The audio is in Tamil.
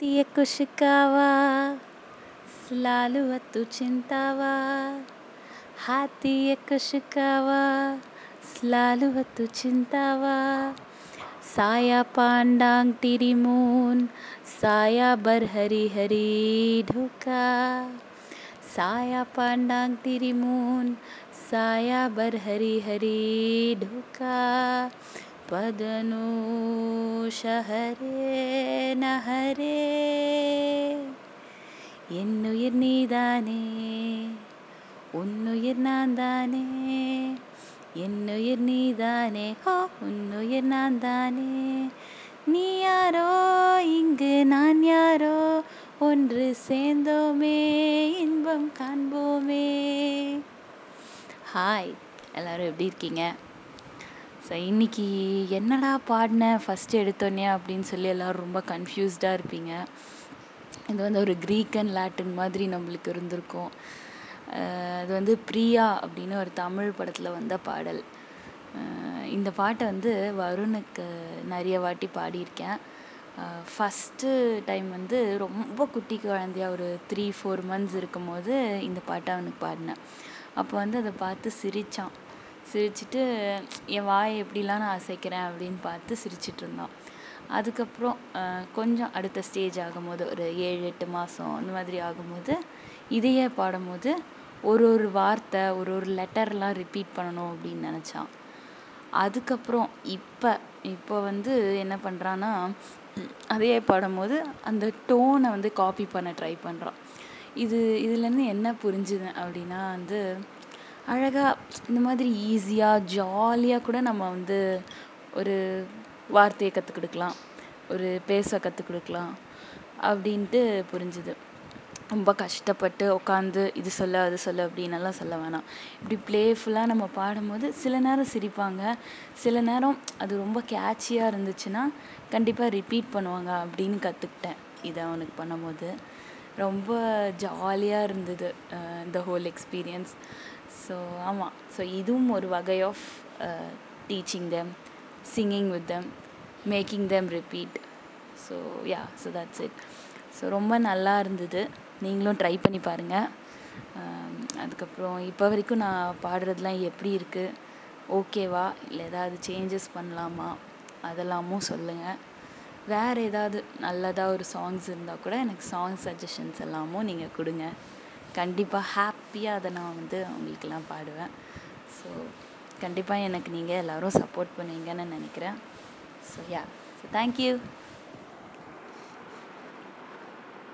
તીય કુશકાવા લાલ હતું ચિંતાવા હાથીએ કુશકાવા લાલ હતું ચિંતાવા સાયા પાંડાંગ ટીરી મૂન સાયા બર હરી હરી ઢોકા સાયા પાંડાંગ ટીરી મૂન સાયા બર હરી હરી ઢોકા shahare nahare என்னுயிர் நீதானே உன்னுயிர் நான் தானே என்னுயிர் நீதானே ஹோ உன்னுயிர் நான் தானே நீ யாரோ இங்கு நான் யாரோ ஒன்று சேர்ந்தோமே இன்பம் காண்போமே. ஹாய் எல்லோரும் எப்படி இருக்கீங்க? ஸோ இன்றைக்கி என்னடா பாடினேன் ஃபஸ்ட்டு எடுத்தோன்னே அப்படின்னு சொல்லி எல்லோரும் ரொம்ப கன்ஃபியூஸ்டாக இருப்பீங்க. இது வந்து ஒரு க்ரீக் அண்ட் லாட்டின் மாதிரி நம்மளுக்கு இருந்திருக்கும். அது வந்து பிரியா அப்படின்னு ஒரு தமிழ் படத்தில் வந்த பாடல். இந்த பாட்டை வந்து வருணுக்கு நிறைய வாட்டி பாடியிருக்கேன். ஃபஸ்ட்டு டைம் வந்து ரொம்ப குட்டி குழந்தையா ஒரு த்ரீ ஃபோர் மந்த்ஸ் இருக்கும் போது இந்த பாட்டை அவனுக்கு பாடினேன். அப்போ வந்து அதை பார்த்து சிரித்தான் சிரிச்சிட்டு என் வாயை எப்படிலாம் நான் அசைக்கிறேன்? அப்படின்னு பார்த்து சிரிச்சிகிட்டுருந்தான் அதுக்கப்புறம் கொஞ்சம் அடுத்த ஸ்டேஜ் ஆகும்போது ஒரு ஏழு எட்டு மாதம் அந்த மாதிரி ஆகும்போது இதையே பாடும்போது ஒரு ஒரு வார்த்தை ஒரு ஒரு லெட்டர்லாம் ரிப்பீட் பண்ணணும் அப்படின்னு நினச்சான். அதுக்கப்புறம் இப்போ இப்போ வந்து என்ன பண்ணுறான்னா அதையே பாடும்போது அந்த டோனை வந்து காப்பி பண்ண ட்ரை பண்ணுறான் இது இதுலேருந்து என்ன புரிஞ்சுது அப்படின்னா வந்து அழகாக இந்த மாதிரி ஈஸியாக ஜாலியாக கூட நம்ம வந்து ஒரு வார்த்தையை கற்றுக் கொடுக்கலாம் ஒரு பேச கற்றுக் கொடுக்கலாம் அப்படின்ட்டு புரிஞ்சுது. ரொம்ப கஷ்டப்பட்டு உட்காந்து இது சொல்ல அது சொல்ல அப்படின்னெல்லாம் சொல்ல வேணாம். இப்படி ப்ளேஃபுல்லாக நம்ம பாடும்போது சில நேரம் சிரிப்பாங்க. சில நேரம் அது ரொம்ப கேட்சியாக இருந்துச்சுன்னா கண்டிப்பாக ரிப்பீட் பண்ணுவாங்க அப்படின்னு கற்றுக்கிட்டேன் இதை அவனுக்கு பண்ணும்போது. ரொம்ப ஜாலியாக இருந்தது இந்த ஹோல் எக்ஸ்பீரியன்ஸ் ஸோ ஆமாம் ஸோ இதுவும் ஒரு வகை of teaching them singing with them making them repeat so yeah so that's it so ரொம்ப நல்லா இருந்தது. நீங்களும் ட்ரை பண்ணி பாருங்கள் um, அதுக்கப்புறம் இப்போ வரைக்கும் நான் பாடுறதுலாம் எப்படி இருக்குது ஓகேவா இல்லை ஏதாவது சேஞ்சஸ் பண்ணலாமா? அதெல்லாமும் சொல்லுங்கள் வேறு ஏதாவது நல்லதாக ஒரு சாங்ஸ் இருந்தால் கூட எனக்கு சாங் சஜஷன்ஸ் எல்லாமும் நீங்கள் கொடுங்க. கண்டிப்பாக ஹாப்பியாக அதை நான் வந்து அவங்களுக்கெல்லாம் பாடுவேன். ஸோ கண்டிப்பாக எனக்கு நீங்கள் எல்லோரும் சப்போர்ட் பண்ணுவீங்கன்னு நினைக்கிறேன். So yeah so thank you